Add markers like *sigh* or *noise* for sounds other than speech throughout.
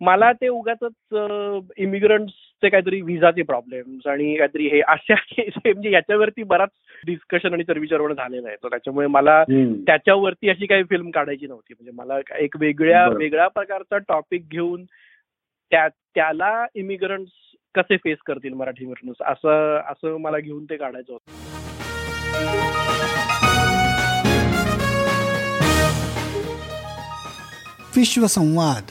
मला ते उगाच इमिग्रंट्सचे काहीतरी व्हिसाचे प्रॉब्लेम्स आणि काहीतरी हे अशा *laughs* म्हणजे याच्यावरती बराच डिस्कशन आणि चर्विचरवण झालेलं आहे. तर त्याच्यामुळे मला त्याच्यावरती अशी काही फिल्म काढायची नव्हती. म्हणजे मला एक वेगळ्या वेगळ्या प्रकारचा टॉपिक घेऊन त्या त्याला इमिग्रंट्स कसे फेस करतील मराठी असं असं मला घेऊन ते काढायचं होतं. विश्वसंवाद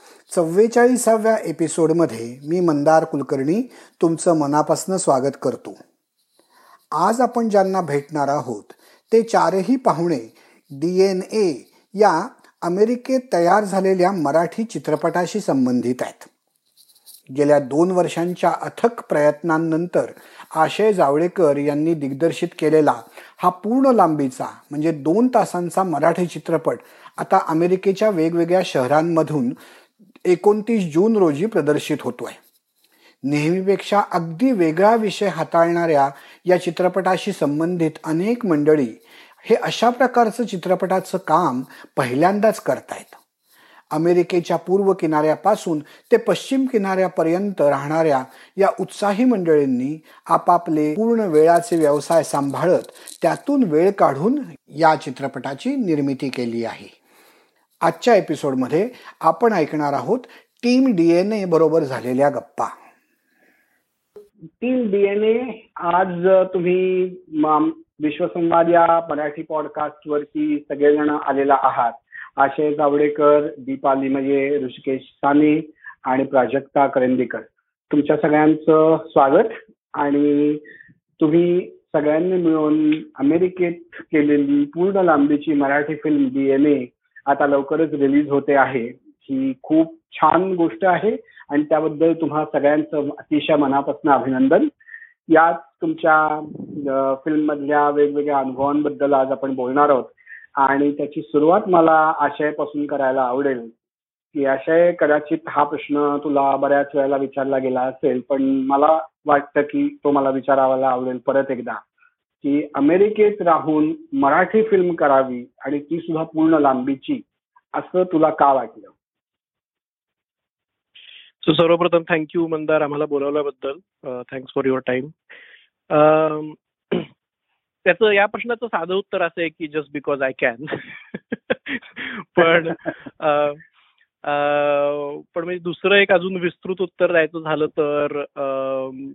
चव्वेचाळीसाव्या एपिसोडमध्ये मी मंदार कुलकर्णी तुमचं मनापासून स्वागत करतो. आज आपण ज्यांना भेटणार आहोत ते चारही पाहुणे डी एन ए या अमेरिकेत तयार झालेल्या मराठी चित्रपटाशी संबंधित आहेत. गेल्या दोन वर्षांच्या अथक प्रयत्नांनंतर आशय जावळेकर यांनी दिग्दर्शित केलेला हा पूर्ण लांबीचा म्हणजे दोन तासांचा मराठी चित्रपट आता अमेरिकेच्या वेगवेगळ्या शहरांमधून एकोणतीस जून रोजी प्रदर्शित होतोय. नेहमीपेक्षा अगदी वेगळा विषय हाताळणाऱ्या या चित्रपटाशी संबंधित अनेक मंडळी हे अशा प्रकारचं चित्रपटाचं काम पहिल्यांदाच करतायत. अमेरिकेच्या पूर्व किनाऱ्यापासून ते पश्चिम किनाऱ्यापर्यंत राहणाऱ्या या उत्साही मंडळींनी आपापले पूर्ण वेळाचे व्यवसाय सांभाळत त्यातून वेळ काढून या चित्रपटाची निर्मिती केली आहे. आजच्या एपिसोडमध्ये आपण ऐकणार आहोत टीम डीएनए बरोबर झालेल्या गप्पा. टीम डीएनए आज तुम्ही विश्वसंवाद या मराठी पॉडकास्ट वरती सगळेजण आलेला आहात. आशय जावडेकर दीपाली म्हणजे ऋषिकेश साने आणि प्राजक्ता करंदीकर. तुमच्या सगळ्यांचं स्वागत आणि तुम्ही सगळ्यांनी मिळून अमेरिकेत केलेली पूर्ण लांबीची मराठी फिल्म डीएनए आता लवकरच रिलीज होते आहे. ही खूप छान गोष्ट आहे. आणि त्याबद्दल तुम्हा सगळ्यांचं अतिशय मनापासून अभिनंदन. यात तुमच्या फिल्म मधल्या वेगवेगळ्या अनुभवांबद्दल आज आपण बोलणार आहोत. आणि त्याची सुरुवात मला आशयापासून करायला आवडेल. की आशय कदाचित हा प्रश्न तुला बऱ्याच वेळेला विचारला गेला असेल पण मला वाटतं की तो मला विचारावाला आवडेल परत एकदा. की अमेरिकेत राहून मराठी फिल्म करावी आणि ती सुद्धा पूर्ण लांबीची असं तुला का वाटलं? सो सर्वप्रथम थँक्यू मंदार आम्हाला बोलावल्याबद्दल. थँक्स फॉर युअर टाइम त्याचं या प्रश्नाचं साधं उत्तर असं आहे की जस्ट बिकॉज आय कॅन पण uh, uh, पण म्हणजे दुसरं एक अजून विस्तृत उत्तर द्यायचं झालं तर um,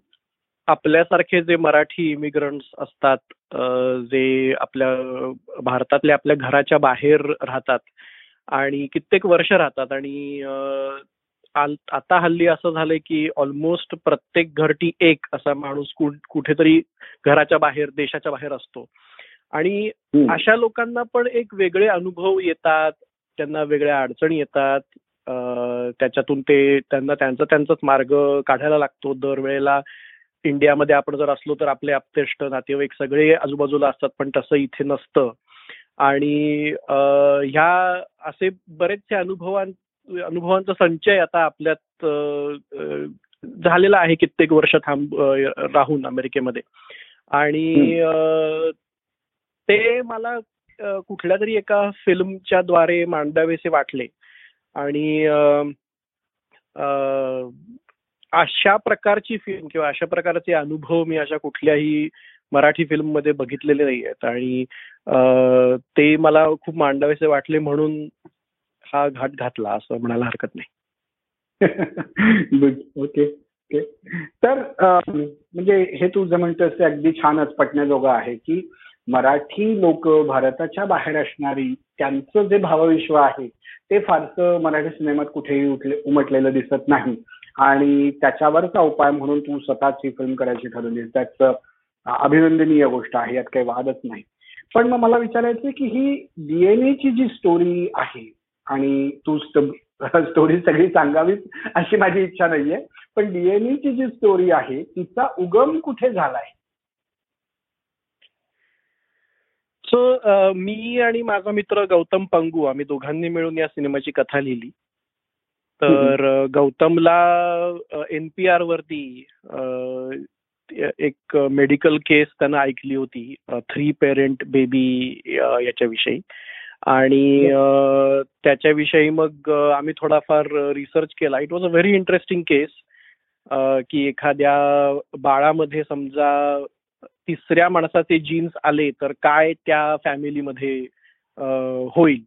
आपल्यासारखे जे मराठी इमिग्रंट्स असतात जे आपल्या भारतातल्या आपल्या घराच्या बाहेर राहतात आणि कित्येक वर्ष राहतात आणि आता हल्ली असं झालंय की ऑलमोस्ट प्रत्येक घरटी एक असा माणूस कुठेतरी घराच्या बाहेर देशाच्या बाहेर असतो. आणि अशा लोकांना पण एक वेगळे अनुभव येतात त्यांना वेगळ्या अडचणी येतात त्याच्यातून ते त्यांना त्यांचा त्यांचाच मार्ग काढायला लागतो. दरवेळेला इंडियामध्ये आपण जर असलो तर आपले आपतेष्ट नातेवाईक सगळे आजूबाजूला असतात पण तसं इथे नसतं. आणि ह्या असे बरेचसे अनुभवां अनुभवांचा संचय आता आपल्यात झालेला आहे कित्येक वर्ष थांब राहून अमेरिकेमध्ये. आणि ते मला कुठल्या तरी एका फिल्मच्या द्वारे मांडावेसे वाटले. आणि अशा प्रकारची फिल्म किंवा अशा प्रकारचे अनुभव मी अशा कुठल्याही मराठी फिल्ममध्ये बघितलेले नाही आहेत आणि ते मला खूप मांडावेसे वाटले म्हणून हा घाट घातला असं म्हणायला हरकत नाही. *laughs* ओके ओके तर म्हणजे हे तू जे म्हणतोस ते अगदी छानच पटण्याजोगं आहे की मराठी लोक भारताच्या बाहेर असणारी त्यांचं जे भावविश्व आहे ते फारसं मराठी सिनेमात कुठेही उठले उमटलेलं दिसत नाही. आणि त्याच्यावरचा उपाय म्हणून तू स्वतःच ही फिल्म करायची ठरवलीस. त्याचं अभिनंदनीय गोष्ट आहे यात काही वादच नाही. पण मग मला विचारायचं की ही डीएनएची जी स्टोरी आहे आणि तू स्टोरी *laughs* सगळी सांगावीच अशी माझी इच्छा नाहीये पण डीएनएची जी स्टोरी आहे तिचा उगम कुठे झालाय? सो मी आणि माझा मित्र गौतम पंगू आम्ही दोघांनी मिळून या सिनेमाची कथा लिहिली. तर गौतमला एन पी आर वरती एक मेडिकल केस त्यानं ऐकली होती थ्री पेरेंट बेबी याच्याविषयी. आणि त्याच्याविषयी मग आम्ही थोडाफार रिसर्च केला. It was a very interesting case की एखाद्या बाळामध्ये समजा तिसऱ्या माणसाचे जीन्स आले तर काय त्या फॅमिलीमध्ये होईल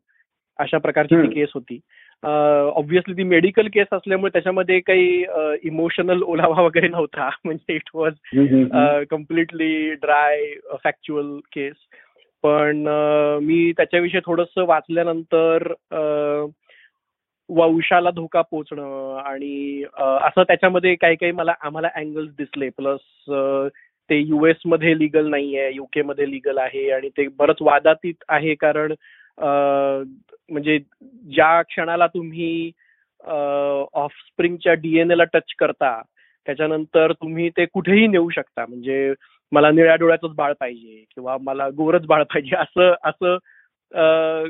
अशा प्रकारची केस होती. ऑब्व्हियसली ती मेडिकल केस असल्यामुळे त्याच्यामध्ये काही इमोशनल ओलावा वगैरे नव्हता. *laughs* म्हणजे it was completely dry factual case पण मी त्याच्याविषयी थोडस वाचल्यानंतर वंशाला धोका पोचणं आणि असं त्याच्यामध्ये काही काही मला आम्हाला अँगल्स दिसले. प्लस ते युएसमध्ये लिगल नाहीये युके मध्ये लिगल आहे आणि ते बरंच वादातीत आहे कारण म्हणजे ज्या क्षणाला तुम्ही ऑफस्प्रिंगच्या डीएनए टच करता त्याच्यानंतर तुम्ही ते कुठेही नेऊ शकता. म्हणजे मला निळ्या डोळ्याचंच बाळ पाहिजे किंवा मला गोरच बाळ पाहिजे असं असं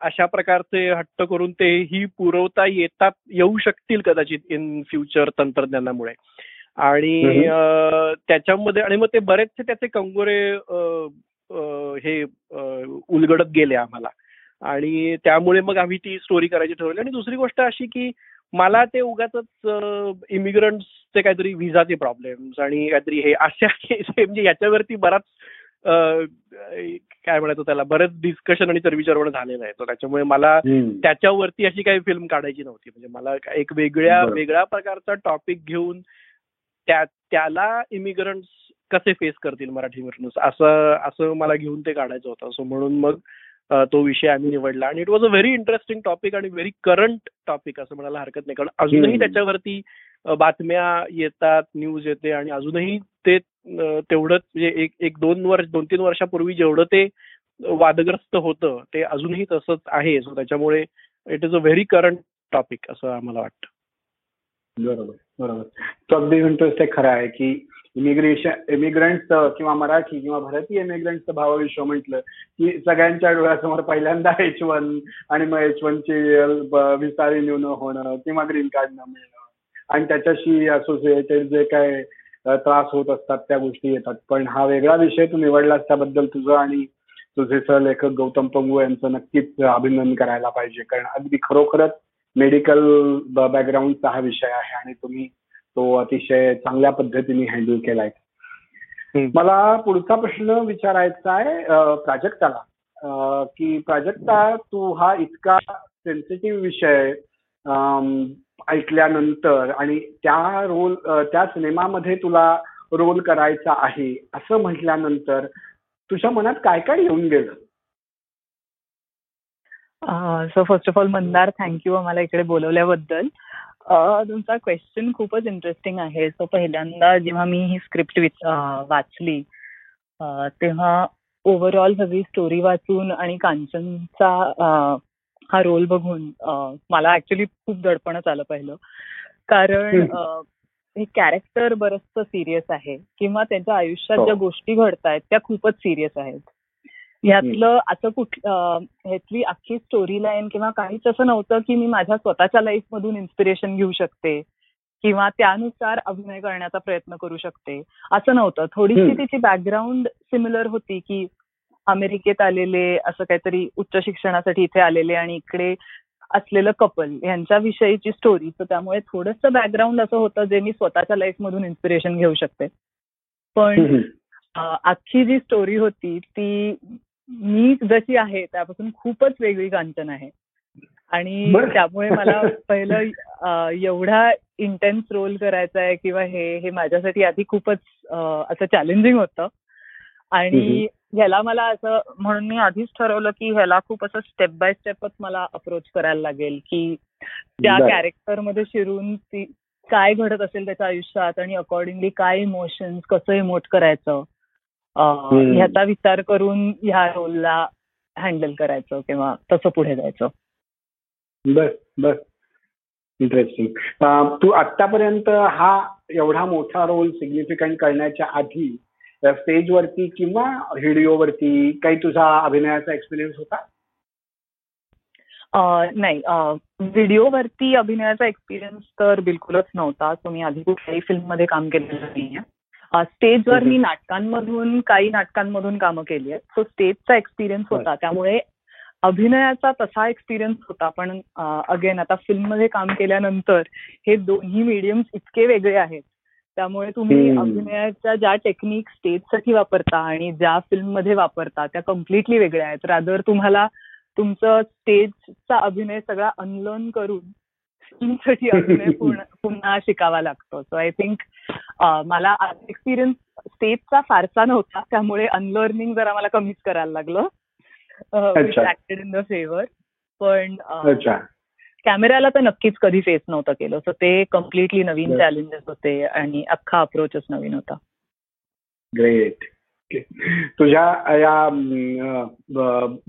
अशा प्रकारचे हट्ट करून ते ही पुरवता येतात येऊ शकतील कदाचित इन फ्युचर तंत्रज्ञानामुळे. आणि त्याच्यामध्ये आणि मग ते बरेचसे त्याचे कंगोरे हे उलगडत गेले आम्हाला. आणि त्यामुळे मग आम्ही ती स्टोरी करायची ठरवली. आणि दुसरी गोष्ट अशी की मला ते उगाच इमिग्रंट्सचे काहीतरी व्हिसाचे प्रॉब्लेम्स आणि काहीतरी हे अशा *laughs* म्हणजे याच्यावरती बराच काय म्हणायचं त्याला बरेच डिस्कशन आणि चर्विचरवण झालेलं आहे. तर त्याच्यामुळे मला त्याच्यावरती अशी काही फिल्म काढायची नव्हती. म्हणजे मला एक वेगळ्या वेगळ्या प्रकारचा टॉपिक घेऊन त्या त्याला इमिग्रंट्स कसे फेस करतील मराठी असं असं मला घेऊन ते काढायचं होतं. सो म्हणून मग तो विषय आम्ही निवडला. आणि it was a very interesting topic आणि व्हेरी करंट टॉपिक असं म्हणायला हरकत नाही. कारण अजूनही त्याच्यावरती बातम्या येतात न्यूज येते आणि अजूनही ते तेवढंच म्हणजे एक एक दोन वर्ष दोन तीन वर्षापूर्वी जेवढं ते वादग्रस्त होतं ते अजूनही तसंच आहे. सो त्याच्यामुळे it is a very current topic असं आम्हाला वाटतं. बरोबर बरोबर. तो अगदी इंटरेस्ट खरं आहे की इमिग्रेशन इमिग्रंटचं किंवा मराठी किंवा भारतीय इमिग्रंटचं भावविश्व म्हटलं की सगळ्यांच्या डोळ्यासमोर पहिल्यांदा *laughs* एच वन आणि मग एच वनची विसा रिन्यू न होणं किंवा ग्रीन कार्ड न मिळणं. आणि त्याच्याशी असोसिएटेड जे काय त्रास होत असतात त्या गोष्टी येतात. पण हा वेगळा विषय तू निवडलास त्याबद्दल तुझं आणि तुझे सहलेखक गौतम पंगू यांचं नक्कीच अभिनंदन करायला पाहिजे. कारण अगदी खरोखरच मेडिकल बॅकग्राऊंडचा हा विषय आहे आणि तुम्ही तो अतिशय चांगल्या पद्धतीने हँडल केलाय. मला पुढचा प्रश्न विचारायचा आहे प्राजक्ताला. की प्राजक्ता तू हा इतका सेन्सिटिव्ह विषय ऐकल्यानंतर आणि त्या रोल त्या सिनेमामध्ये तुला रोल करायचा आहे असं म्हटल्यानंतर तुझ्या मनात काय काय येऊन गेलं? So first of all Mandar thank you आम्हाला इकडे बोलवल्याबद्दल. तुमचा क्वेश्चन खूपच इंटरेस्टिंग आहे. सो पहिल्यांदा जेव्हा मी ही स्क्रिप्ट वाचली तेव्हा ओव्हरऑल सगळी स्टोरी वाचून आणि कांचनचा हा रोल बघून मला ऍक्च्युली खूप दडपणच आलं पहिलं. कारण हे कॅरेक्टर बरंचसं सिरियस आहे. किंवा त्यांच्या आयुष्यात ज्या गोष्टी घडतायत त्या खूपच सिरियस आहेत. ह्यातलं असं कुठ ह्यातली अख्खी स्टोरी लाईन किंवा काहीच असं नव्हतं की मी माझ्या स्वतःच्या लाईफ मधून इन्स्पिरेशन घेऊ शकते किंवा त्यानुसार अभिनय करण्याचा प्रयत्न करू शकते. असं नव्हतं. थोडीशी तिची बॅकग्राऊंड सिमिलर होती की अमेरिकेत आलेले असं काहीतरी उच्च शिक्षणासाठी इथे आलेले आणि इकडे असलेलं कपल यांच्याविषयीची स्टोरी तर त्यामुळे थोडंसं बॅकग्राऊंड असं होतं जे मी स्वतःच्या लाईफ मधून इन्स्पिरेशन घेऊ शकते. पण अख्खी जी स्टोरी होती ती मी जशी आहे त्यापासून खूपच वेगळी कांचन आहे. आणि त्यामुळे मला *laughs* पहिलं एवढा इंटेन्स रोल करायचा आहे किंवा हे हे माझ्यासाठी आधी खूपच असं चॅलेंजिंग होतं. आणि ह्याला मला असं म्हणून मी आधीच ठरवलं की ह्याला खूप असं स्टेप बाय स्टेपच मला अप्रोच करायला लागेल की त्या कॅरेक्टरमध्ये शिरून ती काय घडत असेल त्याच्या आयुष्यात आणि अकॉर्डिंगली काय इमोशन्स कसं इमोट करायचं. ह्याचा विचार करून ह्या रोलला हँडल करायचं किंवा तसं पुढे जायचं. बर बर. इंटरेस्टिंग तू आतापर्यंत हा एवढा मोठा रोल सिग्निफिकंट करण्याच्या आधी स्टेजवरती किंवा व्हिडिओवरती काही तुझा अभिनयाचा एक्सपिरियन्स होता? नाही. व्हिडिओवरती अभिनयाचा एक्सपिरियन्स तर बिलकुलच नव्हता. सो मी आधी कुठल्याही फिल्ममध्ये काम केलेलं नाहीये. स्टेजवर मी नाटकांमधून काही नाटकांमधून कामं केली आहेत. सो स्टेजचा एक्सपिरियन्स होता. त्यामुळे अभिनयाचा तसा एक्सपिरियन्स होता. पण अगेन आता फिल्ममध्ये काम केल्यानंतर हे दोन्ही मीडियम्स इतके वेगळे आहेत. त्यामुळे तुम्ही अभिनयाच्या ज्या टेक्निक स्टेजसाठी वापरता आणि ज्या फिल्ममध्ये वापरता त्या कम्प्लिटली वेगळ्या आहेत. रादर तुम्हाला तुमचं स्टेजचा अभिनय सगळा अनलर्न करून फिल्मसाठी अभिनय पुन्हा शिकावा लागतो. सो आय थिंक मला एक्सपिरियन्स स्टेजचा फारसा नव्हता. त्यामुळे अनलर्निंग जरा मला कमीच करायला लागलं. ऍक्टेड इन द फेवर पण कॅमेऱ्याला तर नक्कीच कधी फेस नव्हतं केलं. सो ते कम्प्लिटली नवीन चॅलेंजेस होते आणि अख्खा अप्रोचच नवीन होता. ग्रेट तुझ्या या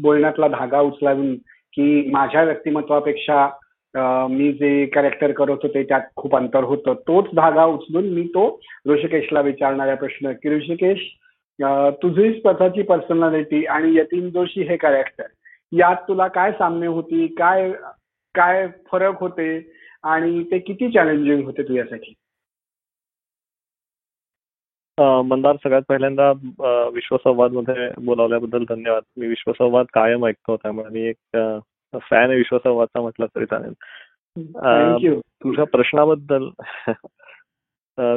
बोलण्यातला धागा उचलावून की माझ्या व्यक्तिमत्वापेक्षा मी जे कॅरेक्टर करत होते त्यात खूप अंतर होतं. तोच धागा उचलून मी तो ऋषिकेशला विचारणारा प्रश्न की ऋषिकेश तुझी स्वतःची पर्सनॅलिटी आणि यतीन जोशी हे कॅरेक्टर यात तुला काय साम्य होती? काय काय फरक होते? आणि ते किती चॅलेंजिंग होते तुझ्यासाठी? मंदार सगळ्यात पहिल्यांदा विश्वसंवादमध्ये बोलावल्याबद्दल धन्यवाद. मी विश्वसंवाद कायम ऐकतो त्यामुळे मी एक फॅन आहे विश्वसंवादचा म्हटलं तरी चालेल. तुझ्या प्रश्नाबद्दल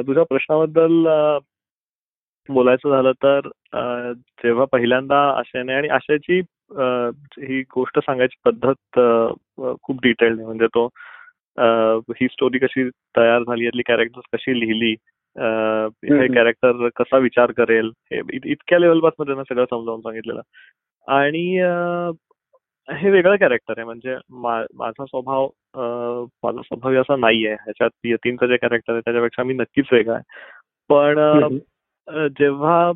तुझ्या प्रश्नाबद्दल बोलायचं झालं तर जेव्हा पहिल्यांदा आशयाने आणि आशयाची ही गोष्ट सांगायची पद्धत खूप डिटेल्ड आहे. म्हणजे तो ही स्टोरी कशी तयार झाली यातली कॅरेक्टर कशी लिहिली हे कॅरेक्टर कसा विचार करेल हे इतक्या लेवलमध्ये ना सगळं समजावून सांगितलेलं. आणि हे वेगळं कॅरेक्टर आहे. म्हणजे माझा स्वभाव माझा स्वभाव असा नाहीये. ह्याच्यात यतीनचं जे कॅरेक्टर आहे त्याच्यापेक्षा मी नक्कीच वेगळा आहे. पण जेव्हा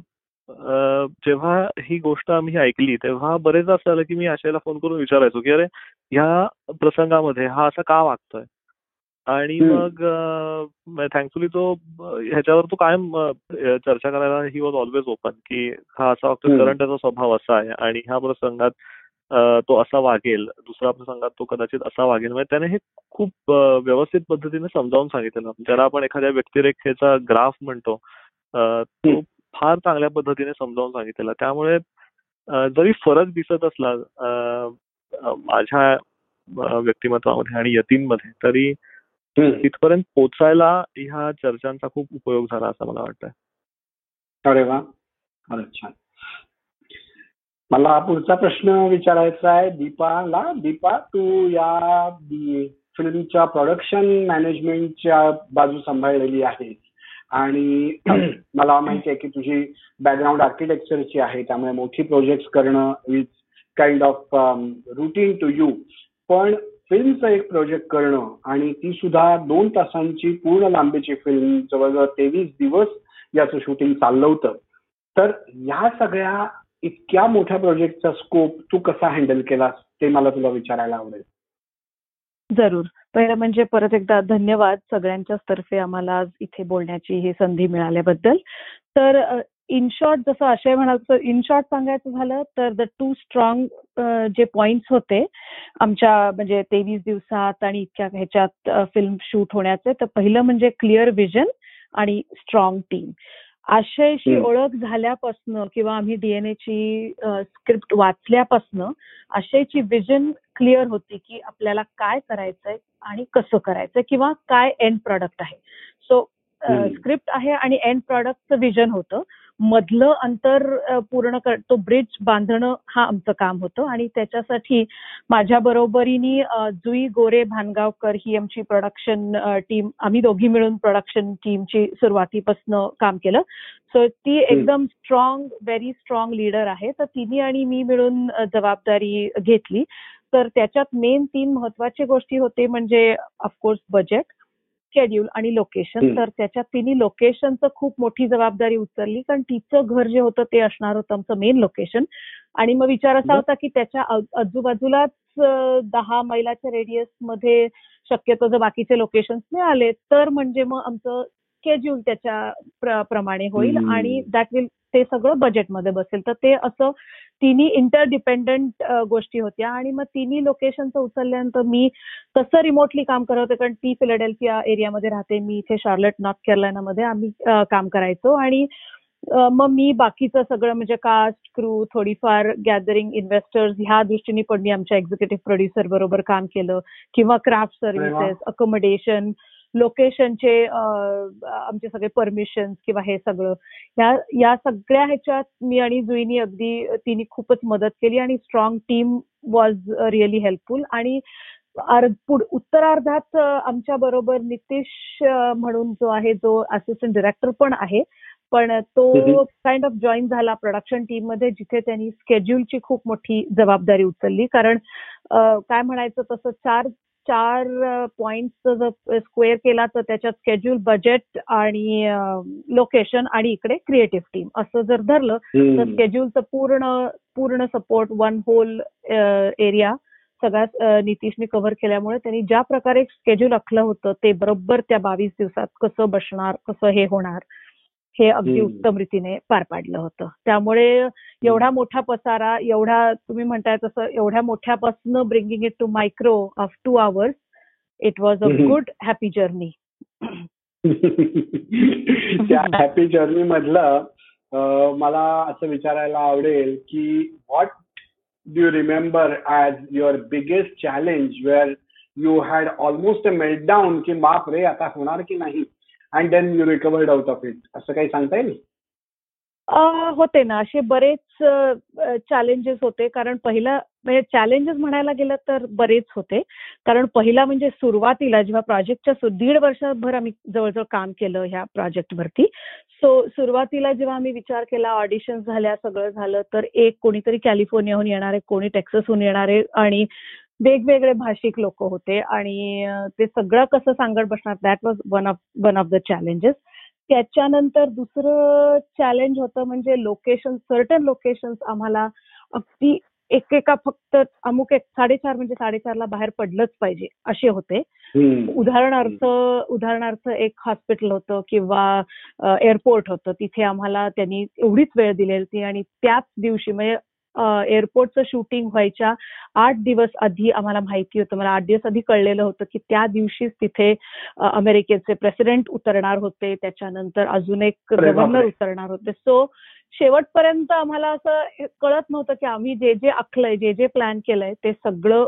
जेव्हा ही गोष्ट आम्ही ऐकली तेव्हा बरेच असं झालं की मी आशयाला फोन करून विचारायचो की अरे ह्या प्रसंगामध्ये हा असा का वागतोय? आणि मग थँकफुली तो ह्याच्यावर तो कायम चर्चा करायला ही वॉज ऑलवेज ओपन की हा असा वागतो कारण त्याचा स्वभाव असा आहे. आणि ह्या प्रसंगात तो असा वागेल दुसऱ्या प्रसंगात तो कदाचित असा वागेल. म्हणजे त्याने हे खूप व्यवस्थित पद्धतीने समजावून सांगितलं. ज्याला आपण एखाद्या व्यक्तिरेखेचा ग्राफ म्हणतो तो फार चांगल्या पद्धतीने समजावून सांगितलेला. त्यामुळे जरी फरक दिसत असला माझ्या व्यक्तिमत्वामध्ये आणि यतींमध्ये तरी तिथपर्यंत पोचायला ह्या चर्चांचा खूप उपयोग झाला असं मला वाटतं अरे वा. छान. मला पुढचा प्रश्न विचारायचा आहे. दीपाला दीपा तू या फिल्मच्या प्रोडक्शन मॅनेजमेंटच्या बाजू सांभाळलेली आहे आणि *clears throat* मला माहिती आहे की तुझी बॅकग्राऊंड आर्किटेक्चरची आहे. त्यामुळे मोठी प्रोजेक्ट करणं is kind of routine to you पण फिल्मचं एक प्रोजेक्ट करणं आणि ती सुद्धा दोन तासांची पूर्ण लांबीची फिल्म जवळजवळ तेवीस दिवस याचं शूटिंग चाललं होतं. तर या सगळ्या इतक्या मोठ्या प्रोजेक्टचा स्कोप तू कसा हँडल केलास ते मला तुला विचारायला आवडेल. जरूर. पहिलं म्हणजे परत एकदा धन्यवाद सगळ्यांच्याच तर्फे आम्हाला आज इथे बोलण्याची ही संधी मिळाल्याबद्दल. तर इन शॉर्ट जसं आशय म्हणाल इन शॉर्ट सांगायचं झालं तर द टू स्ट्रॉंग जे पॉइंट्स होते आमच्या म्हणजे तेवीस दिवसात आणि इतक्या ह्याच्यात फिल्म शूट होण्याचे तर पहिलं म्हणजे क्लिअर विजन आणि स्ट्रॉंग टीम आशयशी ओळख झाल्यापासनं किंवा आम्ही डीएनएची स्क्रिप्ट वाचल्यापासनं आशयची विजन क्लिअर होती की आपल्याला काय करायचंय आणि कसं करायचंय किंवा काय एंड प्रॉडक्ट आहे. सो स्क्रिप्ट आहे आणि एंड प्रॉडक्टचं विजन होतं. मधलं अंतर पूर्ण कर तो ब्रिज बांधणं हा आमचं काम होतं आणि त्याच्यासाठी माझ्या बरोबरीने जुई गोरे भानगावकर ही आमची प्रोडक्शन टीम आम्ही दोघी मिळून प्रोडक्शन टीमची सुरुवातीपासून काम केलं. सो ती एकदम स्ट्रॉंग व्हेरी स्ट्रॉंग लीडर आहे. तर तिने आणि मी मिळून जबाबदारी घेतली. तर त्याच्यात मेन तीन महत्त्वाच्या गोष्टी होते म्हणजे ऑफकोर्स बजेट शेड्यूल आणि लोकेशन तर त्याच्यात तिने लोकेशनचं खूप मोठी जबाबदारी उचलली. कारण तिचं घर जे होतं ते असणार होतं आमचं मेन लोकेशन आणि मग विचार असा होता की त्याच्या आजूबाजूलाच दहा मैलाच्या रेडियसमध्ये शक्यतो जर बाकीचे लोकेशन मिळाले तर म्हणजे मग आमचं स्केड्यूल त्याच्या प्रमाणे होईल आणि दॅट विल ते सगळं बजेटमध्ये बसेल. तर ते असं तिन्ही इंटरडिपेंडंट गोष्टी होत्या. आणि मग तिन्ही लोकेशनचं उचलल्यानंतर मी तसं रिमोटली काम करत होते कारण ती फिलाडेल्फिया एरियामध्ये राहते. मी इथे शार्लट नॉर्थ कॅरोलिनामध्ये आम्ही काम करायचो. आणि मग मी बाकीचं सगळं म्हणजे कास्ट क्रू थोडीफार गॅदरिंग इन्व्हेस्टर्स ह्या दृष्टीने पण मी आमच्या एक्झिक्युटिव्ह प्रोड्युसर बरोबर काम केलं. किंवा क्राफ्ट सर्व्हिसेस अकोमोडेशन लोकेशनचे आमचे सगळे परमिशन किंवा हे सगळं. या या सगळ्या ह्याच्यात मी आणि जुईनी अगदी तिने खूपच मदत केली आणि strong team was really helpful आणि उत्तरार्धात आमच्या बरोबर नितीश म्हणून जो आहे जो असिस्टंट डिरेक्टर पण आहे पण तो काइंड ऑफ जॉईन झाला प्रोडक्शन टीममध्ये जिथे त्यांनी स्केड्यूलची खूप मोठी जबाबदारी उचलली. कारण काय म्हणायचं तसं चार चार पॉइंट जर स्क्वेअर केला तर त्याच्यात स्केड्यूल बजेट आणि लोकेशन आणि इकडे क्रिएटिव्ह टीम असं जर धरलं तर स्केड्यूलचं पूर्ण पूर्ण सपोर्ट वन होल एरिया सगळ्यात नितीशने कव्हर केल्यामुळे त्यांनी ज्या प्रकारे स्केड्यूल आखलं होतं ते बरोबर त्या बावीस दिवसात कसं बसणार कसं हे होणार हे अगदी उत्तम रीतीने पार पाडलं होतं. त्यामुळे एवढा मोठा पसारा एवढा तुम्ही म्हणताय तसं एवढ्या मोठ्यापासून bringing it to micro of two hours it was a good happy journey त्या हॅपी जर्नी मधलं मला असं विचारायला आवडेल की what do you remember as your biggest challenge where you had almost a meltdown की बाप रे आता होणार की नाही? And then you recovered out of it असं काही सांगता येईल? होते ना. असे बरेच चॅलेंजेस होते. कारण पहिला म्हणजे चॅलेंजेस म्हणायला गेलं तर बरेच होते. कारण पहिला म्हणजे सुरुवातीला जेव्हा प्रोजेक्टच्या दीड वर्षभर आम्ही जवळजवळ काम केलं ह्या प्रोजेक्टवरती सो सुरुवातीला जेव्हा आम्ही विचार केला ऑडिशन झाल्या सगळं झालं तर एक कोणीतरी कॅलिफोर्नियाहून येणारे कोणी टेक्ससहून येणारे आणि वेगवेगळे भाषिक लोक होते आणि ते सगळं कसं सांगत बसणार that was one of one of the challenges त्याच्यानंतर दुसरं चॅलेंज होतं म्हणजे लोकेशन सर्टन लोकेशन आम्हाला अगदी एकेका फक्त अमुक एक साडेचार म्हणजे साडेचारला बाहेर पडलंच पाहिजे असे होते. उदाहरणार्थ उदाहरणार्थ एक हॉस्पिटल होतं किंवा एअरपोर्ट होतं. तिथे आम्हाला त्यांनी एवढीच वेळ दिलेली होती आणि त्याच दिवशी म्हणजे एअरपोर्टचं शूटिंग व्हायच्या आठ दिवस आधी आम्हाला माहिती होतं. मला आठ दिवस आधी कळलेलं होतं की त्या दिवशीच तिथे अमेरिकेचे प्रेसिडेंट उतरणार होते. त्याच्यानंतर अजून एक गव्हर्नर उतरणार होते. सो शेवटपर्यंत आम्हाला असं कळत नव्हतं की आम्ही जे जे आखलंय जे जे प्लॅन केलंय ते सगळं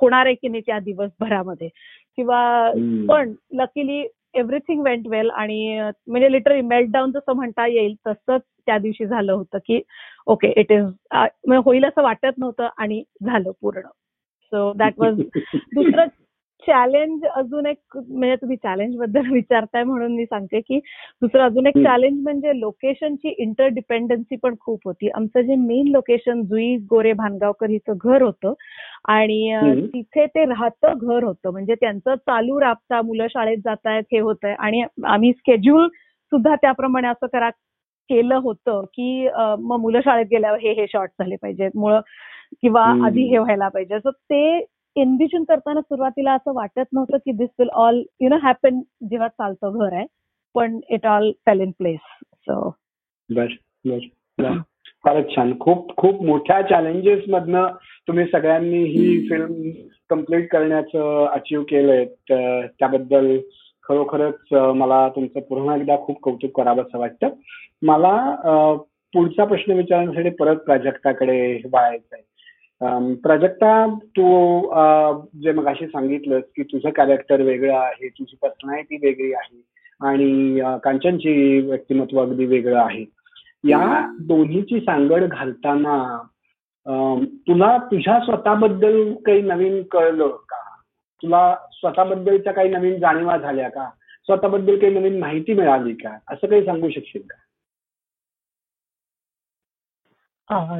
होणार आहे की नाही त्या दिवसभरामध्ये. किंवा पण लकीली एव्हरीथिंग वेंट वेल आणि म्हणजे लिटरली मेल्टडाऊन जसं म्हणता येईल तसंच त्या दिवशी झालं होतं की ओके इट इज होईल असं वाटत नव्हतं आणि झालं पूर्ण. सो दॅट वॉज दुसरं चॅलेंज अजून एक म्हणजे तुम्ही चॅलेंजबद्दल *laughs* विचारताय म्हणून मी सांगते की दुसरं अजून एक चॅलेंज म्हणजे लोकेशनची इंटरडिपेंडन्सी पण खूप होती. आमचं जे मेन लोकेशन जुई गोरे भानगावकर हिचं घर होतं. आणि तिथे ते राहतं घर होतं. म्हणजे त्यांचं चालू राबता मुलं शाळेत जात आहेत हे होत आहे आणि आम्ही स्केड्यूल सुद्धा त्याप्रमाणे असं करा केलं होतं की मग मुलं शाळेत गेल्यावर हे हे शॉर्ट झाले पाहिजेत. मुळे किंवा आधी हे व्हायला पाहिजे. असं ते एन्व्हिजन करताना सुरुवातीला असं वाटत नव्हतं की this will all you know happen जेव्हा चालतं घर आहे. पण it all fell in place so फारच छान. खूप खूप मोठ्या चॅलेंजेस मधनं तुम्ही सगळ्यांनी ही फिल्म कंप्लीट करण्याचं अचीव केलंय. त्याबद्दल खरोखरच मला तुमचं पुन्हा एकदा खूप कौतुक करावं असं वाटतं. मला पुढचा प्रश्न विचारण्यासाठी परत प्राजक्ताकडे वळायचं आहे. प्राजक्ता तू जे मग अशी सांगितलं की तुझं कॅरेक्टर वेगळं आहे तुझी पर्सनॅलिटी वेगळी आहे आणि कांचनची व्यक्तिमत्व अगदी वेगळं आहे. या दोन्हीची सांगड घालताना तुला तुझ्या स्वतःबद्दल काही नवीन कळलं का? तुला स्वतःबद्दलच्या काही नवीन जाणीवा झाल्या का? स्वतःबद्दल काही नवीन माहिती मिळाली का? असं काही सांगू शकशील का?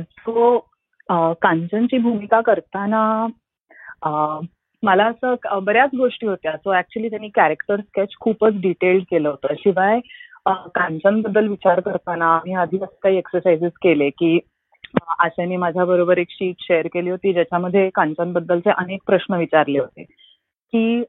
सो कांचनची भूमिका करताना मला असं बऱ्याच गोष्टी होत्या. सो ऍक्च्युली त्यांनी कॅरेक्टर स्केच खूपच डिटेल्ड केलं होतं. शिवाय कांचनबद्दल विचार करताना आम्ही आधी असं काही एक्सरसाइजेस केले की आशाने माझ्या बरोबर एक शीट शेअर केली होती ज्याच्यामध्ये कांचन बद्दलचे अनेक प्रश्न विचारले होते. की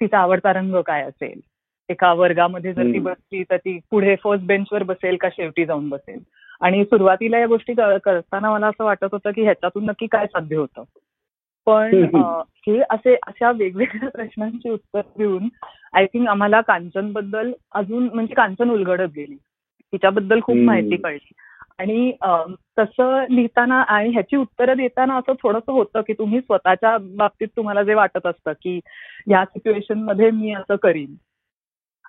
तिचा आवडता रंग काय असेल? एका वर्गामध्ये जर ती बसली तर ती पुढे फर्स्ट बेंचवर बसेल का शेवटी जाऊन बसेल? आणि सुरुवातीला या गोष्टी करताना मला असं वाटत होतं की ह्याच्यातून नक्की काय साध्य होतं. पण हे असे अशा वेगवेगळ्या *laughs* प्रश्नांची उत्तर देऊन आय थिंक आम्हाला कांचनबद्दल अजून म्हणजे कांचन उलगडत गेली. तिच्याबद्दल खूप माहिती कळली. आणि तसं लिहिताना आणि ह्याची उत्तरं देताना असं थोडंसं होतं की तुम्ही स्वतःच्या बाबतीत तुम्हाला जे वाटत असतं की ह्या सिच्युएशनमध्ये मी असं करीन.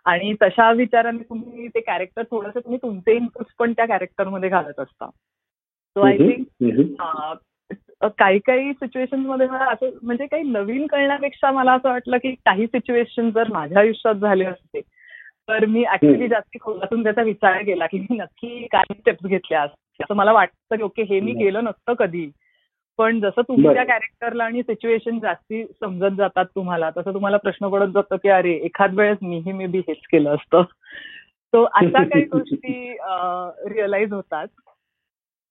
आणि तशा विचाराने तुम्ही ते कॅरेक्टर थोडंसं तुम्ही तुमचे इनपुट पण त्या कॅरेक्टरमध्ये घालत असता. सो आय थिंक काही काही सिच्युएशनमध्ये मला असं म्हणजे काही नवीन कळण्यापेक्षा मला असं वाटलं की काही सिच्युएशन जर माझ्या आयुष्यात झाले असते तर मी ऍक्च्युली जास्त खोलातून त्याचा विचार केला की मी नक्की काय स्टेप्स घेतल्या असं मला वाटतं की ओके हे मी केलं नसतं कधी. पण जसं तुमच्या कॅरेक्टरला आणि सिच्युएशन जास्ती समजत जातात तुम्हाला तसं तुम्हाला प्रश्न पडत जातो की अरे एखाद वेळेस मीही मे बी हेच केलं असतं. सो अशा *laughs* काही गोष्टी रिअलाइज होतात.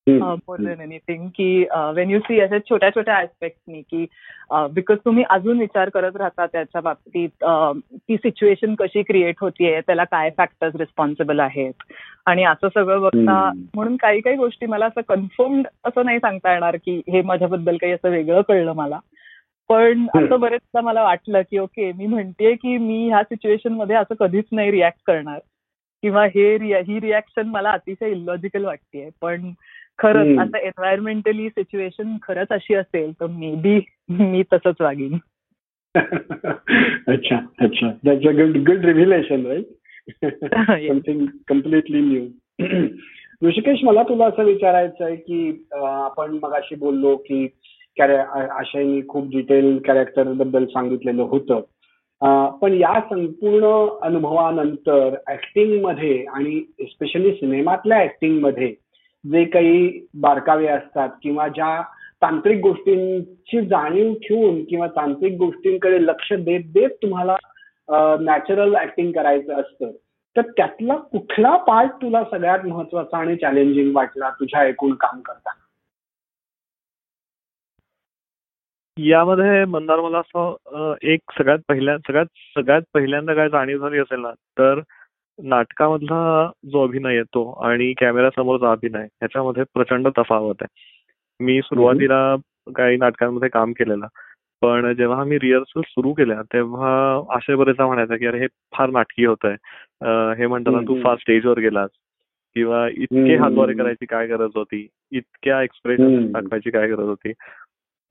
मोर देन एनिथिंग की वेन यू सी अशा छोट्या छोट्या ऍस्पेक्टनी की बिकॉज तुम्ही अजून विचार करत राहता त्याच्या बाबतीत ती सिच्युएशन कशी क्रिएट होतीये त्याला काय फॅक्टर्स रिस्पॉन्सिबल आहेत? आणि असं सगळं बघता म्हणून काही काही गोष्टी मला असं कन्फर्म्ड असं नाही सांगता येणार की हे माझ्याबद्दल काही असं वेगळं कळलं मला. पण असं बरेचदा मला वाटलं की ओके मी म्हणतेय की मी ह्या सिच्युएशनमध्ये असं कधीच नाही रिॲक्ट करणार. किंवा हे ही रिॲक्शन मला अतिशय इलॉजिकल वाटतेय. पण खरंच आता एन्व्हायरमेंटली सिच्युएशन खरंच अशी असेल तर मे बी मी तसंच वागीन. *laughs* अच्छा अच्छा. That's a good good revelation right something completely new Hrishikesh मला तुला असं विचारायचं आहे की आपण मगाशी बोललो की आशयनी खूप डिटेल कॅरेक्टरबद्दल सांगितलेलं होतं. पण या संपूर्ण अनुभवानंतर ऍक्टिंगमध्ये आणि स्पेशली सिनेमातल्या ऍक्टिंगमध्ये जे काही बारकावे असतात किंवा ज्या तांत्रिक गोष्टींची जाणीव ठेवून किंवा तांत्रिक गोष्टींकडे लक्ष देत देत तुम्हाला नॅचरल ऍक्टिंग करायचं असतं. तर त्यातला कुठला पार्ट तुला सगळ्यात महत्त्वाचा आणि चॅलेंजिंग वाटला तुझ्या एकूण काम करताना? यामध्ये मंदार मला असं एक सगळ्यात पहिल्या सगळ्यात सगळ्यात पहिल्यांदा काय जाणीव झाली असेल ना तर नाटकामधला जो अभिनय येतो आणि कॅमेऱ्यासमोरचा अभिनय ह्याच्यामध्ये प्रचंड तफावत आहे. मी सुरुवातीला काही नाटकांमध्ये काम केलेलं पण जेव्हा मी रिहर्सल सुरू केल्या तेव्हा असे बरेचदा म्हणायचं की अरे हे फार नाटकी होत आहे हे म्हणताना तू फार स्टेजवर गेलास. किंवा इतके हातवारे करायची काय गरज होती? इतक्या एक्सप्रेशन दाखवायची काय गरज होती?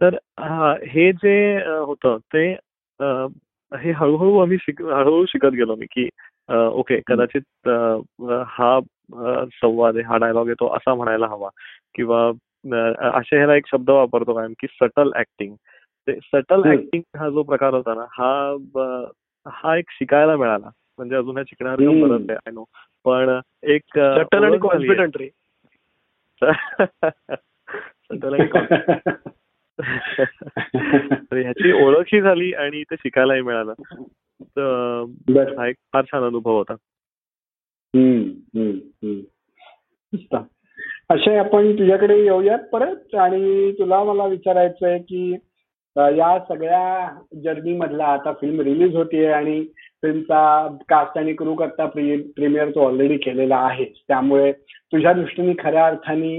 तर हे जे होतं ते हे हळूहळू आम्ही हळूहळू शिकत गेलो मी की ओके कदाचित हा संवाद आहे हा डायलॉग आहे तो असा म्हणायला हवा. किंवा असे ह्याला एक शब्द वापरतो कायम की सटल ऍक्टिंग ते सटल ऍक्टिंग हा जो प्रकार होता ना हा हा एक शिकायला मिळाला. म्हणजे अजून शिकणार आय नो पण एक सटल आणि कॉन्फिडंट रे. *laughs* सटल आणि *laughs* ह्याची ओळखही झाली आणि ते शिकायलाही मिळालं. हा एक फार छान अनुभव होता. असे आपण तुझ्याकडे येऊयात परत आणि तुला मला विचारायचं आहे की या सगळ्या जर्नी मधला आता फिल्म रिलीज होतीये आणि फिल्मचा कास्ट आणि क्रू करता प्रीमियर तो ऑलरेडी केलेला आहे. त्यामुळे तुझ्या दृष्टीने खऱ्या अर्थाने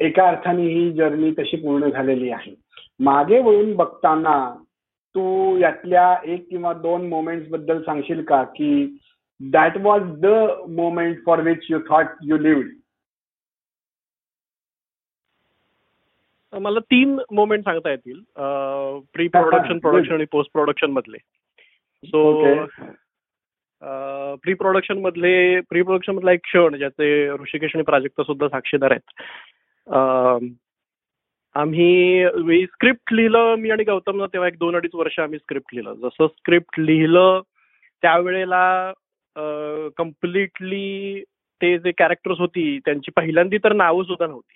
एका अर्थाने ही जर्नी तशी पूर्ण झालेली आहे. मागे वळून बघताना तू यातल्या एक किंवा दोन मोमेंट्सबद्दल सांगशील का? की that was the moment for which you thought you lived मला तीन मोमेंट सांगता येतील. प्री प्रोडक्शन प्रोडक्शन आणि पोस्ट प्रोडक्शन मधले सो प्री प्रोडक्शन मधले प्री प्रोडक्शन मधला एक क्षण ज्याचे ऋषिकेश आणि प्राजक्ता सुद्धा साक्षीदार आहेत. आम्ही स्क्रिप्ट लिहिलं मी आणि गौतम तेव्हा एक दोन अडीच वर्ष आम्ही स्क्रिप्ट लिहिलं. जसं स्क्रिप्ट लिहिलं त्यावेळेला कम्प्लिटली ते जे कॅरेक्टर्स होती त्यांची पहिल्यांदी तर नावं सुद्धा नव्हती.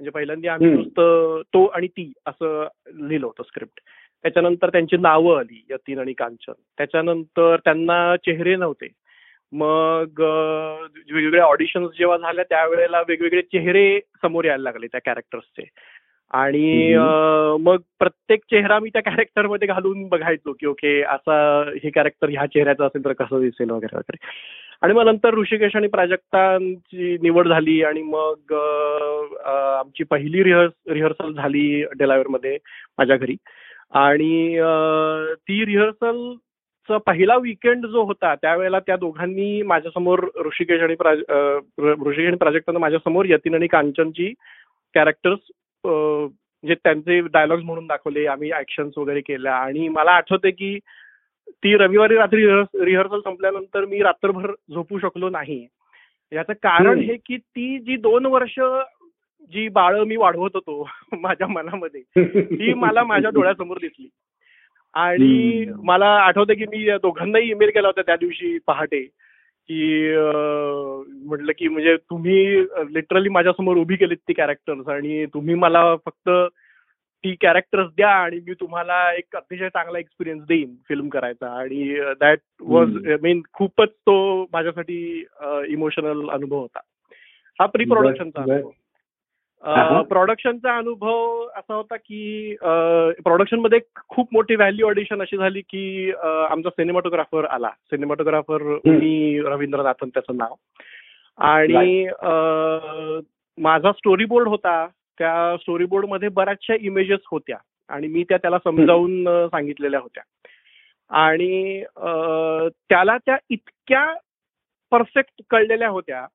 म्हणजे पहिल्यांदा आम्ही नुसतं तो आणि ती असं लिहिलं होतं स्क्रिप्ट त्याच्यानंतर त्यांची नावं आली यतीन आणि कांचन. त्याच्यानंतर त्यांना चेहरे नव्हते. मग वेगवेगळ्या ऑडिशन्स जेव्हा झाल्या त्यावेळेला वेगवेगळे चेहरे समोर यायला लागले त्या कॅरेक्टर्सचे आणि मग प्रत्येक चेहरा मी त्या कॅरेक्टरमध्ये घालून बघायचो की ओके असा हे कॅरेक्टर ह्या चेहऱ्याचं असेल तर कसं दिसेल वगैरे वगैरे. आणि मग नंतर ऋषिकेश आणि प्राजक्तांची निवड झाली आणि मग आमची पहिली रिहर्स रिहर्सल झाली डेलावेअरमध्ये माझ्या घरी. आणि ती रिहर्सलचा पहिला वीकेंड जो होता त्यावेळेला त्या दोघांनी माझ्यासमोर ऋषिकेश आणि ऋषिकेश आणि प्राजक्तानं माझ्यासमोर यतीन आणि कांचनची कॅरेक्टर्स जे त्यांचे डायलॉग्स म्हणून दाखवले आम्ही ऍक्शन्स वगैरे केल्या आणि मला आठवते की ती रविवारी रात्री रिहर्सल संपल्यानंतर मी रात्रभर झोपू शकलो नाही याचं कारण. हे की ती जी दोन वर्ष जी बाळ मी वाढवत होतो *laughs* माझ्या मनामध्ये ती मला माझ्या डोळ्यासमोर दिसली आणि. मला आठवतं की मी दोघांनाही ईमेल केला होता त्या दिवशी पहाटे की म्हटलं की म्हणजे तुम्ही लिटरली माझ्यासमोर उभी केलीत ती कॅरेक्टर्स आणि तुम्ही मला फक्त ती कॅरेक्टर्स द्या आणि मी तुम्हाला एक अतिशय चांगला एक्सपिरियन्स देईन फिल्म करायचा आणि दॅट वॉज. मीन खूपच तो माझ्यासाठी इमोशनल अनुभव होता हा प्री प्रोडक्शनचा. अनुभव. प्रोडक्शनचा अनुभव असा होता की प्रोडक्शनमध्ये खूप मोठी व्हॅल्यू ऑडिशन अशी झाली की आमचा सिनेमॅटोग्राफर आला. सिनेमॅटोग्राफर मी रवींद्रनाथन त्याचं नाव. आणि माझा स्टोरी बोर्ड होता. त्या स्टोरी बोर्डमध्ये बऱ्याचशा इमेजेस होत्या. आणि मी त्या त्याला समजावून सांगितलेल्या होत्या. आणि त्याला त्या इतक्या परफेक्ट कळलेल्या होत्या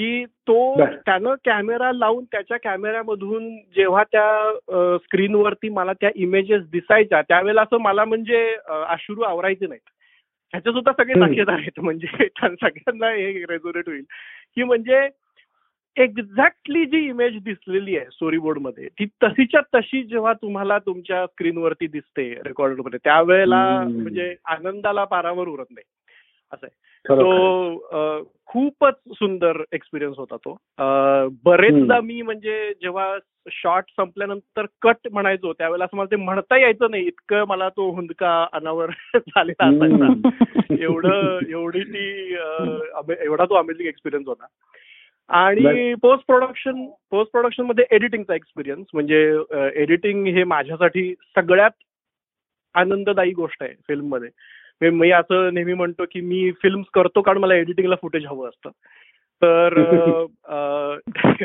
की तो. त्यानं कॅमेरा लावून त्याच्या कॅमेऱ्यामधून जेव्हा त्या स्क्रीनवरती मला त्या इमेजेस दिसायच्या त्यावेळेला असं मला म्हणजे अश्रू आवरायचे नाहीत ह्याचे सुद्धा सगळे. साक्षीदार आहेत म्हणजे सगळ्यांना हे रेझोनेट होईल की म्हणजे एक्झॅक्टली जी इमेज दिसलेली आहे स्टोरी बोर्डमध्ये ती तशीच्या तशी जेव्हा तुम्हाला तुमच्या स्क्रीनवरती दिसते रेकॉर्डरमध्ये त्यावेळेला. म्हणजे आनंदाला पारावर उरत नाही असं आहे. तो खूपच सुंदर एक्सपिरियन्स होता तो. बरेचदा मी म्हणजे जेव्हा शॉर्ट संपल्यानंतर कट म्हणायचो त्यावेळेला असं मला ते म्हणता यायचं नाही. इतकं मला तो हुंदका अनावर *laughs* झालेला असायचा. एवढं *laughs* एवढी ती एवढा तो अमेझिंग एक्सपिरियन्स होता. आणि पोस्ट प्रोडक्शन पोस्ट प्रोडक्शनमध्ये एडिटिंगचा एक्सपिरियन्स म्हणजे एडिटिंग हे माझ्यासाठी सगळ्यात आनंददायी गोष्ट आहे फिल्ममध्ये मी- असं नेहमी म्हणतो की मी फिल्म करतो कारण मला एडिटिंगला फुटेज हवं असतं तर *laughs*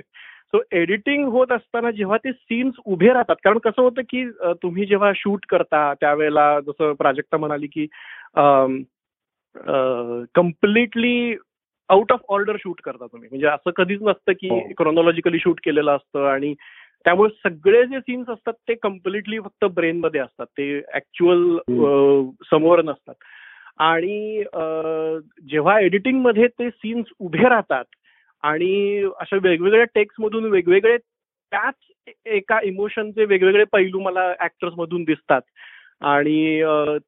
सो एडिटिंग *laughs* होत असताना जेव्हा ते सीन्स उभे राहतात कारण कसं होतं की तुम्ही जेव्हा शूट करता त्यावेळेला जसं प्राजक्ता म्हणाली की completely out of order shoot करता तुम्ही म्हणजे असं कधीच नसतं की हो. क्रोनॉलॉजिकली शूट केलेलं असतं आणि त्यामुळे सगळे जे सीन्स असतात ते कम्प्लिटली फक्त ब्रेन मध्ये असतात. ते ऍक्च्युअल समोर नसतात. आणि जेव्हा एडिटिंगमध्ये ते सीन्स उभे राहतात आणि अशा वेगवेगळ्या टेक्स्ट मधून वेगवेगळे त्याच एका इमोशनचे वेगवेगळे पैलू मला ऍक्टर्स मधून दिसतात. आणि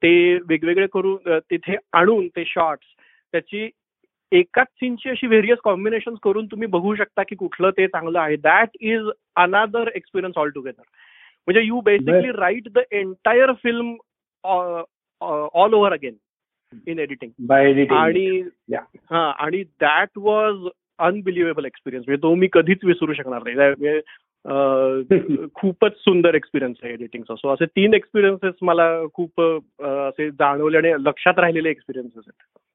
ते वेगवेगळे करून तिथे आणून ते शॉर्ट्स त्याची एकाच सीनची अशी व्हेरियस कॉम्बिनेशन करून तुम्ही बघू शकता की कुठलं ते चांगलं आहे. That is another experience all together म्हणजे you basically write the entire film all over again in editing. आणि. हा आणि दॅट वॉज अनबिलिव्हेबल एक्सपिरियन्स म्हणजे तो मी कधीच विसरू शकणार नाही. म्हणजे, *laughs* खूपच सुंदर एक्सपिरियन्स आहे एडिटिंगचा सो असे तीन एक्सपिरियन्सेस मला खूप असे जाणवले आणि लक्षात राहिलेले एक्सपिरियन्सेस आहेत.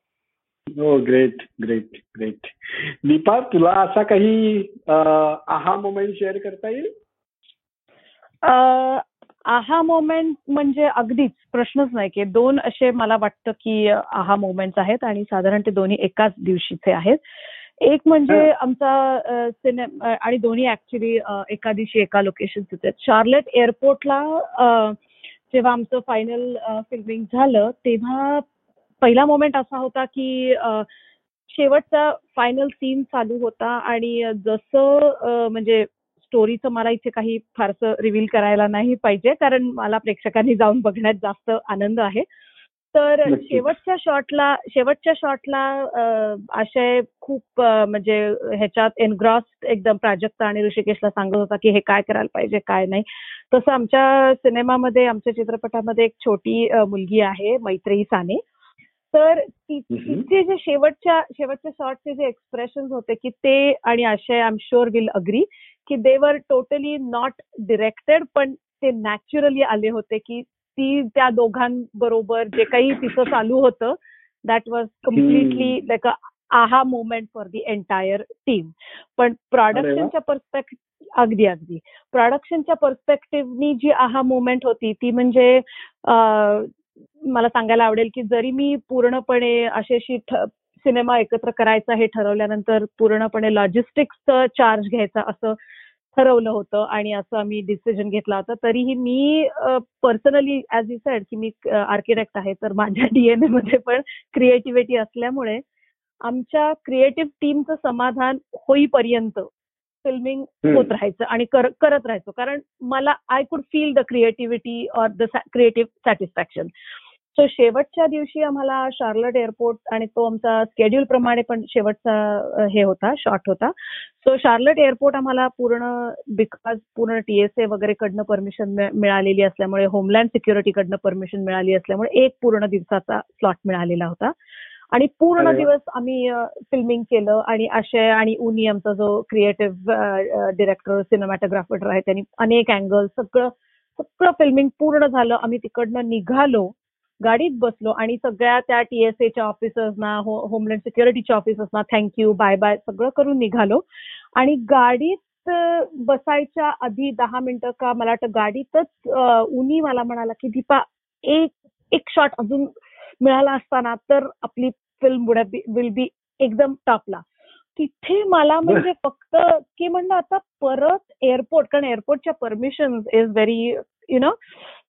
हो ग्रेट ग्रेट ग्रेट दीपा तुला असा काही आहा मोमेंट शेअर करता येईल? आहा मोमेंट म्हणजे अगदीच प्रश्नच नाही की दोन असे मला वाटतं की आहा मोमेंट्स आहेत आणि साधारण ते दोन्ही एकाच दिवशीचे आहेत. एक म्हणजे. आमचा सिनेमा आणि दोन्ही ऍक्च्युली एका दिवशी एका लोकेशन होते शार्लेट एअरपोर्टला जेव्हा आमचं फायनल फिल्मिंग झालं तेव्हा पहिला मोमेंट असा होता की शेवटचा फायनल सीन चालू होता आणि जसं म्हणजे स्टोरीचं मला इथे काही फारसं रिव्हील करायला नाही पाहिजे कारण मला प्रेक्षकांनी जाऊन बघण्यात जास्त आनंद आहे. तर. शेवटच्या शॉटला शेवटच्या शॉटला आशय खूप म्हणजे ह्याच्यात एनग्रॉस एकदम प्राजक्ता आणि ऋषिकेशला सांगत होता की हे काय करायला पाहिजे काय नाही. तसं आमच्या सिनेमामध्ये आमच्या चित्रपटामध्ये एक छोटी मुलगी आहे मैत्रेयी साने. तर. तिचे जे शेवटच्या शेवटच्या शॉर्टचे जे एक्सप्रेशन होते की ते आणि Aashay I am sure will agree की देवर टोटली नॉट डिरेक्टेड पण ते नॅचरली आले होते की ती त्या दोघांबरोबर जे काही तिचं चालू होतं that was completely like a aha moment for the entire team पण प्रोडक्शनच्या पर्स्पेक्टिव्ह अगदी अगदी. प्रोडक्शनच्या पर्स्पेक्टिव्हनी जी आहा मोमेंट होती ती म्हणजे मला सांगायला आवडेल की जरी मी पूर्णपणे अशी सिनेमा एकत्र करायचा हे ठरवल्यानंतर पूर्णपणे लॉजिस्टिक्सचं चार्ज घ्यायचा असं ठरवलं होतं आणि असं आम्ही डिसिजन घेतला होता. तरीही मी पर्सनली ऍज यू सेड की मी आर्किटेक्ट आहे तर माझ्या डीएनए मध्ये पण क्रिएटिव्हिटी असल्यामुळे आमच्या क्रिएटिव्ह टीमचं समाधान होईपर्यंत फिल्मिंग होत राहायचं आणि करत राहायचो. कारण मला I could feel the creativity or the creative satisfaction so शेवटच्या दिवशी आम्हाला शार्लट एअरपोर्ट आणि तो आमचा स्केड्यूल प्रमाणे पण शेवटचा हे होता शॉट होता. सो शार्लट एअरपोर्ट आम्हाला पूर्ण बिकॉज पूर्ण टीएसए वगैरे कडनं परमिशन मिळालेली असल्यामुळे होमलँड सिक्युरिटीकडनं परमिशन मिळाली असल्यामुळे एक पूर्ण दिवसाचा स्लॉट मिळालेला होता. आणि पूर्ण दिवस आम्ही फिल्मिंग केलं आणि आशय आणि उनी आमचा जो क्रिएटिव्ह डिरेक्टर सिनेमॅटोग्राफर आहे त्यांनी अनेक अँगल सगळं सगळं फिल्मिंग पूर्ण झालं. आम्ही तिकडनं निघालो. गाडीत बसलो आणि सगळ्या त्या टीएसएच्या ऑफिसर्सना होमलँड सिक्युरिटीच्या ऑफिसर्सना थँक्यू बाय बाय सगळं करून निघालो. आणि गाडीत बसायच्या आधी दहा मिनिटं का मला वाटतं गाडीतच उनी मला म्हणाला की दीपा एक एक शॉट अजून मिळाला असताना तर आपली फिल्म वुड विल बी एकदम टॉपला तिथे मला म्हणजे फक्त की म्हणलं आता परत एअरपोर्ट कारण एअरपोर्टच्या permission is very you know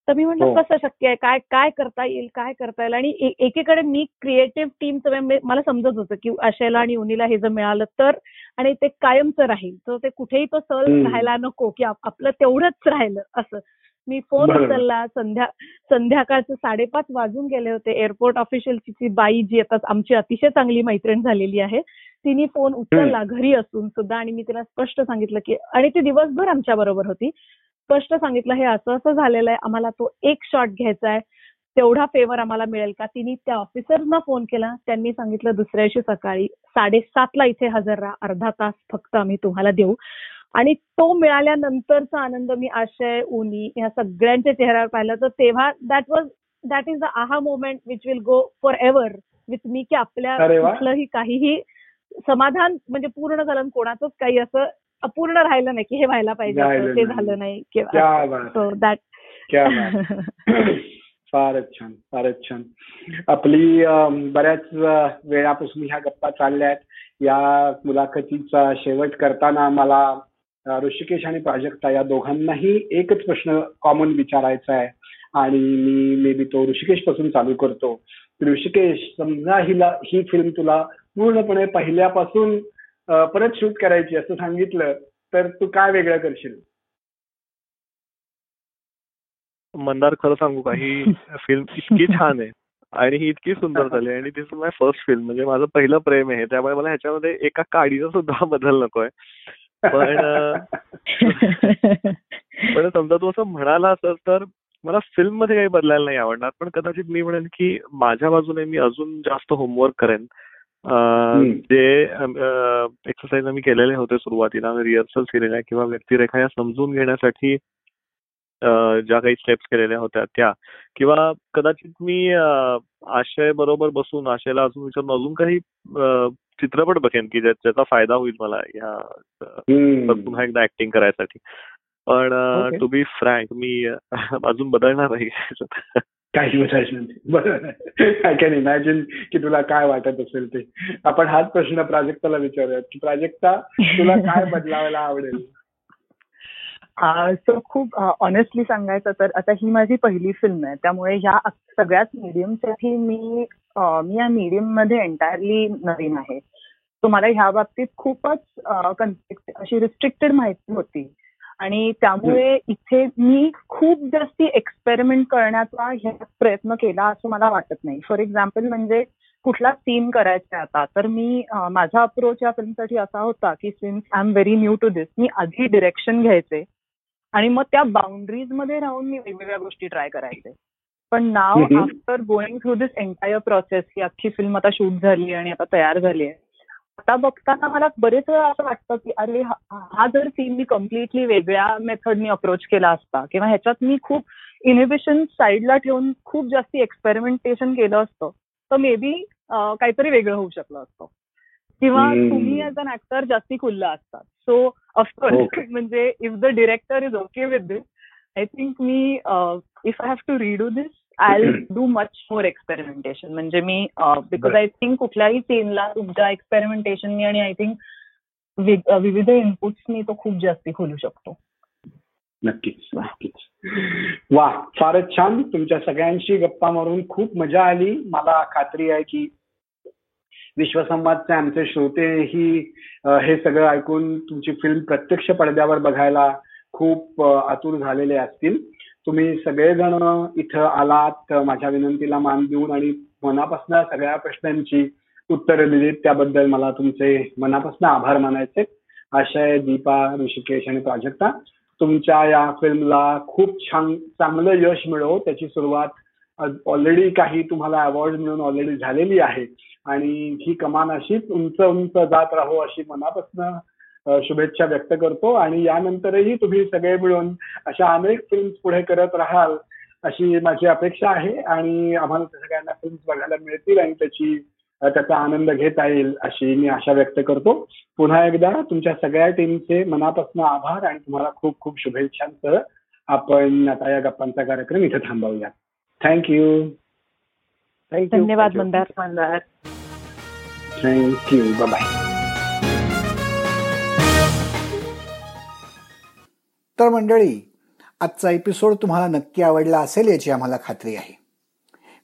तर मी म्हटलं कसं शक्य आहे? काय काय करता येईल? काय करता येईल? आणि एकीकडे मी क्रिएटिव्ह टीमचं मला समजत होतं की आशयला आणि उनीला हे जर मिळालं तर आणि ते कायमचं राहील. तर ते कुठेही तो सल राहायला नको की आपलं तेवढंच राहिलं असं. मी फोन उचलला. संध्या संध्याकाळचं साडेपाच वाजून गेले होते. एअरपोर्ट ऑफिशियलची बाई जी आता आमची अतिशय चांगली मैत्रीण झालेली आहे तिने फोन उचलला घरी असून सुद्धा आणि मी तिला स्पष्ट सांगितलं की आणि ती दिवसभर आमच्या बरोबर होती. स्पष्ट सांगितलं हे असं असं झालेलं आहे. आम्हाला तो एक शॉट घ्यायचा आहे. तेवढा फेवर आम्हाला मिळेल का? तिने त्या ऑफिसरना फोन केला. त्यांनी सांगितलं दुसऱ्या दिवशी सकाळी साडेसातला इथे हजर राहा. अर्धा तास फक्त आम्ही तुम्हाला देऊ. आणि तो मिळाल्यानंतरचा आनंद मी आशय उनी ह्या सगळ्यांच्या चेहऱ्यावर पाहिला. तर तेव्हा that was that is the aha moment which will go forever with me की आपल्या कुठलंही काहीही समाधान म्हणजे पूर्ण झालं कोणाचंच काही असं अपूर्ण राहिलं नाही की हे व्हायला पाहिजे ते झालं नाही किंवा दॅट *laughs* फारच छान फारच छान. आपली बऱ्याच वेळापासून ह्या गप्पा चालल्या आहेत. या मुलाखतीचा शेवट करताना मला ऋषिकेश आणि प्राजक्ता या दोघांनाही एकच प्रश्न कॉमन विचारायचा आहे. आणि मी मे बी तो ऋषिकेशपासून चालू करतो. ऋषिकेश समजा हिला ही फिल्म तुला पूर्णपणे पहिल्यापासून परत शूट करायची असं सांगितलं तर तू काय वेगळं करशील? मंदार खरं सांगू का ही फिल्म इतकी छान आहे आणि ही इतकी सुंदर झाली आणि this is my first film म्हणजे माझं पहिलं प्रेम आहे. त्यामुळे मला ह्याच्यामध्ये एका काडीचा सुद्धा बदल नकोय. पण पण समजा तू असं म्हणाला असं तर मला फिल्ममध्ये काही बदलायला नाही आवडणार. पण कदाचित मी म्हणेन की माझ्या बाजूने मी अजून जास्त होमवर्क करेन. जे एक्सरसाइज आम्ही केलेले होते सुरुवातीला रिहर्सल केलेल्या किंवा व्यक्तिरेखा या समजून घेण्यासाठी ज्या काही स्टेप्स केलेल्या होत्या त्या. किंवा कदाचित मी आशय बरोबर बसून आशयला अजून विचारून अजून काही चित्रपट बघेन की ज्याचा फायदा होईल मला ह्या पुन्हा एकदा ऍक्टिंग करायसाठी. पण टू बी फ्रँक मी अजून बदलणार नाही. काय बरोबर आय कॅन इमॅजिन की तुला काय वाटत असेल ते. आपण हाच प्रश्न प्राजक्ताला विचारूयात की प्राजक्ता तुला काय बदलावायला आवडेल? *laughs* सो खूप ऑनेस्टली सांगायचं तर आता ही माझी पहिली फिल्म आहे. त्यामुळे ह्या सगळ्याच मीडियमसाठी मी मी या मीडियममध्ये एंटायरली नवीन आहे. सो मला ह्या बाबतीत खूपच अशी रिस्ट्रिक्टेड माहिती होती. आणि त्यामुळे इथे मी खूप जास्ती एक्सपेरिमेंट करण्याचा ह्या प्रयत्न केला असं मला वाटत नाही. फॉर एक्झाम्पल म्हणजे कुठला सीन करायचा आता. तर मी माझा अप्रोच या फिल्मसाठी असा होता की since I am very new to this मी आधी डिरेक्शन घ्यायचे आणि मग त्या बाउंड्रीजमध्ये राहून मी वेगवेगळ्या गोष्टी ट्राय करायचे. पण now after going through this entire process ही अख्खी फिल्म आता शूट झाली आणि आता तयार झाली आहे आता बघताना मला बरेच वेळा असं वाटतं की अरे हा जर सीन मी कम्प्लिटली वेगळ्या मेथडनी अप्रोच केला असता किंवा ह्याच्यात मी खूप इनिबिशन साईडला ठेवून खूप जास्त एक्सपेरिमेंटेशन केलं असतं तर मे बी काहीतरी वेगळं होऊ शकलं असतं. किंवा तुम्ही ऍज अन ऍक्टर जास्ती खुल्ला असतात. सो ऑफकोर्स *laughs* म्हणजे if the director is okay with this I think me if I have to redo this I do much more experimentation म्हणजे मी बिकॉज आय थिंक कुठल्याही सीनला तुमच्या एक्सपेरिमेंटेशननी आणि आय थिंक विविध इनपुट्सनी तो खूप जास्ती खोलू शकतो. नक्कीच नक्कीच. वा फारच छान. तुमच्या सगळ्यांशी गप्पा मारून खूप मजा आली. मला खात्री आहे की विश्वसंवादचे आमचे श्रोतेही हे सगळं ऐकून तुमची फिल्म प्रत्यक्ष पडद्यावर बघायला खूप आतुर झालेले असतील. तुम्ही सगळेजण इथं आलात माझ्या विनंतीला मान देऊन आणि मनापासून सगळ्या प्रश्नांची उत्तरं दिलीत. त्याबद्दल मला तुमचे मनापासून आभार मानायचे. आशय दीपा ऋषिकेश आणि प्राजक्ता तुमच्या या फिल्मला खूप छान चांगलं यश मिळो त्याची सुरुवात ऑलरेडी काही तुम्हाला अवॉर्ड मिळून ऑलरेडी झालेली आहे. आणि ही कमान अशीच उंच उंच जात राहो अशी मनापासून शुभेच्छा व्यक्त करतो आणि यानंतरही तुम्ही सगळे मिळून अशा अनेक फिल्म्स पुढे करत राहाल अशी माझी अपेक्षा आहे आणि आम्हाला सगळ्यांना फिल्म्स बघायला मिळतील आणि त्याची त्याचा आनंद घेता येईल अशी मी आशा व्यक्त करतो. पुन्हा एकदा तुमच्या सगळ्या टीमचे मनापासून आभार आणि तुम्हाला खूप खूप शुभेच्छांसह आपण आता या गप्पांचा कार्यक्रम इथे थांबवूया. थँक्यू थँक्यू धन्यवाद मंदार मंदार. थँक्यू बाय तर मंडळी आजचा एपिसोड तुम्हाला नक्की आवडला असेल याची आम्हाला खात्री आहे.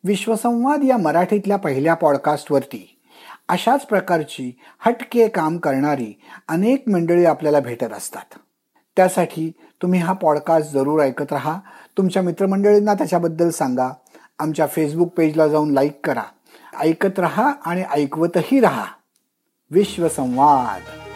विश्वसंवाद या मराठीतल्या पहिल्या पॉडकास्टवरती अशाच प्रकारची हटके काम करणारी अनेक मंडळी आपल्याला भेटत असतात. त्यासाठी तुम्ही हा पॉडकास्ट जरूर ऐकत राहा. तुमच्या मित्रमंडळींना त्याच्याबद्दल सांगा. आमच्या फेसबुक पेजला जाऊन लाईक करा. ऐकत रहा आणि ऐकवतही राहा. विश्वसंवाद.